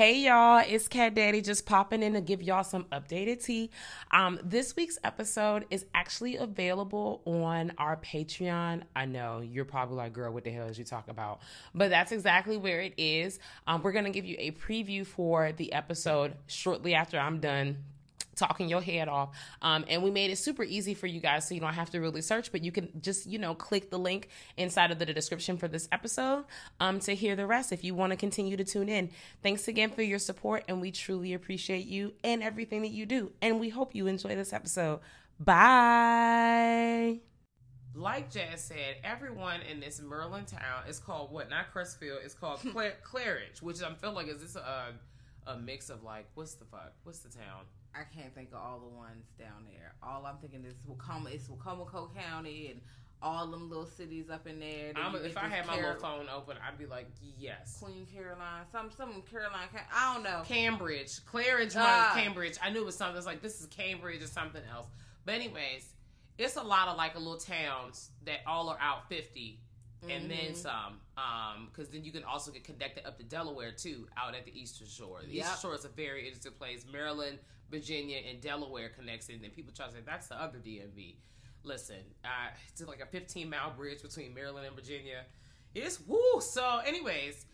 Hey y'all, it's Cat Daddy just popping in to give y'all some updated tea. Um, this week's episode is actually available on our Patreon. I know you're probably like, girl, what the hell is you talking about? But that's exactly where it is. Um, we're gonna give you a preview for the episode shortly after I'm done talking your head off. Um, and we made it super easy for you guys so you don't have to really search, but you can just, you know, click the link inside of the description for this episode um, to hear the rest if you want to continue to tune in. Thanks again for your support, and we truly appreciate you and everything that you do. And we hope you enjoy this episode. Bye. Like Jazz said, everyone in this Maryland town is called what? Not Crestfield. It's called Clair- Claridge, which I feel like is this a a mix of like what's the fuck? What's the town? I can't think of all the ones down there. All I'm thinking is Wicomico, it's Wicomico County and all them little cities up in there. I'm, if I had my little phone open, I'd be like, yes. Queen Caroline, some some Caroline, I don't know. Cambridge, Claridge, Ah. Cambridge. I knew it was something. It's like this is Cambridge or something else. But anyways, it's a lot of like a little towns that all are out 50 and then Mhm. some. Um, because then you can also get connected up to Delaware too, out at the Eastern Shore. The Yep. Eastern Shore is a very interesting place. Maryland, Virginia, and Delaware connects it. And then people try to say that's the other DMV. Listen, uh, it's like a 15 mile bridge between Maryland and Virginia. It's woo. So, anyways,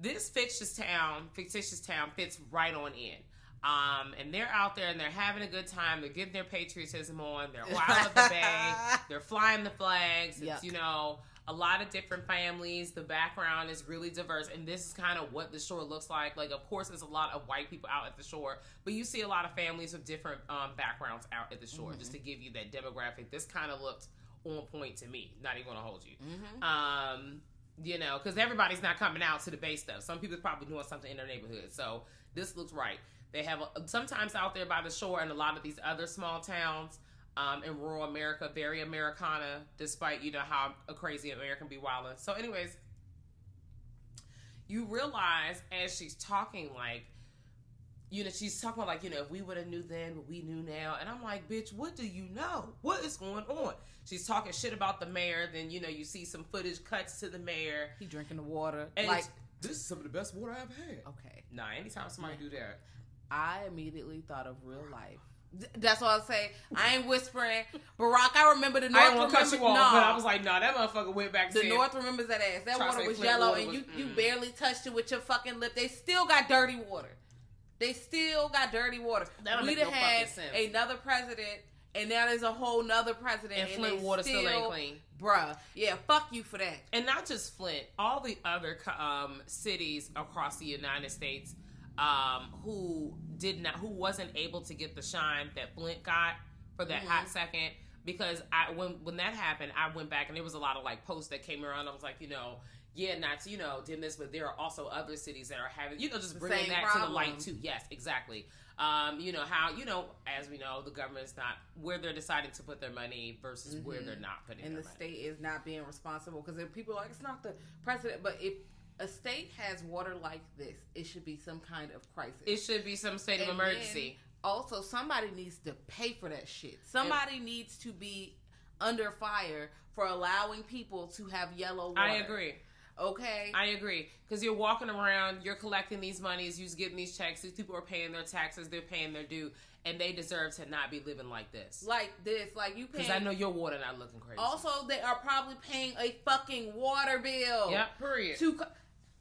this fictitious town, fictitious town fits right on in. Um, and they're out there and they're having a good time. They're getting their patriotism on. They're wild at the bay. They're flying the flags. It's Yuck. you know a lot of different families. The background is really diverse, and this is kind of what the shore looks like. Like, of course, there's a lot of white people out at the shore, but you see a lot of families of different um, backgrounds out at the shore. Just to give you that demographic, this kind of looked on point to me. Not even gonna hold you. Um, you know, because everybody's not coming out to the base stuff. Some people's probably doing something in their neighborhood. So this looks right. They have a, sometimes out there by the shore and a lot of these other small towns um, in rural America, very Americana, despite you know how a crazy American be wilding. So, anyways, you realize as she's talking, like, you know, she's talking about like, you know, if we would have knew then, but we knew now. And I'm like, bitch, what do you know? What is going on? She's talking shit about the mayor. Then you know, you see some footage cuts to the mayor. He drinking the water. And like, this is some of the best water I've had. okay. Nah, anytime somebody do that, I immediately thought of real life. Th- That's what I say. I ain't whispering. Barack, I remember the North. I didn't want to cut you remember- off, no. but I was like, nah, that motherfucker went back. The said, North remembers that ass. That water was yellow, water and was- you you mm. barely touched it with your fucking lip. They still got dirty water. They still got dirty water. That don't We'd make have no had sense. another president, and now there's a whole nother president, And and Flint they water still ain't clean. bruh. Yeah, fuck you for that. and not just Flint, all the other um, cities across the United States um, who did not, who wasn't able to get the shine that Flint got for that hot second. Because I when when that happened, I went back and there was a lot of like posts that came around. I was like, you know, yeah, not to, you know, did this, but there are also other cities that are having, you know, just bringing same that to the light too. Yes, exactly. Um, you know how you know, as we know, the government's not where they're deciding to put their money versus where they're not putting it. and the money. state is not being responsible because if people are like it's not the president, but if a state has water like this, it should be some kind of crisis. It should be some state of emergency. also somebody needs to pay for that shit. Somebody needs to be under fire for allowing people to have yellow water. I agree. Okay. I agree because you're walking around, you're collecting these monies, you're getting these checks. These people are paying their taxes, they're paying their due, and they deserve to not be living like this. like this, like you. Because I know your water not looking crazy. Also, they are probably paying a fucking water bill. Yep, period. To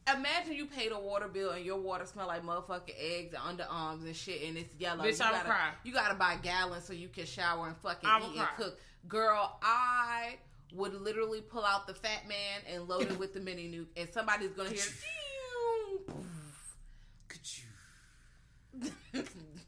imagine you paid a water bill and your water smell like motherfucking eggs and underarms and shit, and it's yellow. Bitch, you I gotta, cry. You gotta buy gallons so you can shower and fucking I eat and cook. Girl, I would literally pull out the fat man and load it with the mini nuke, and somebody's gonna hear.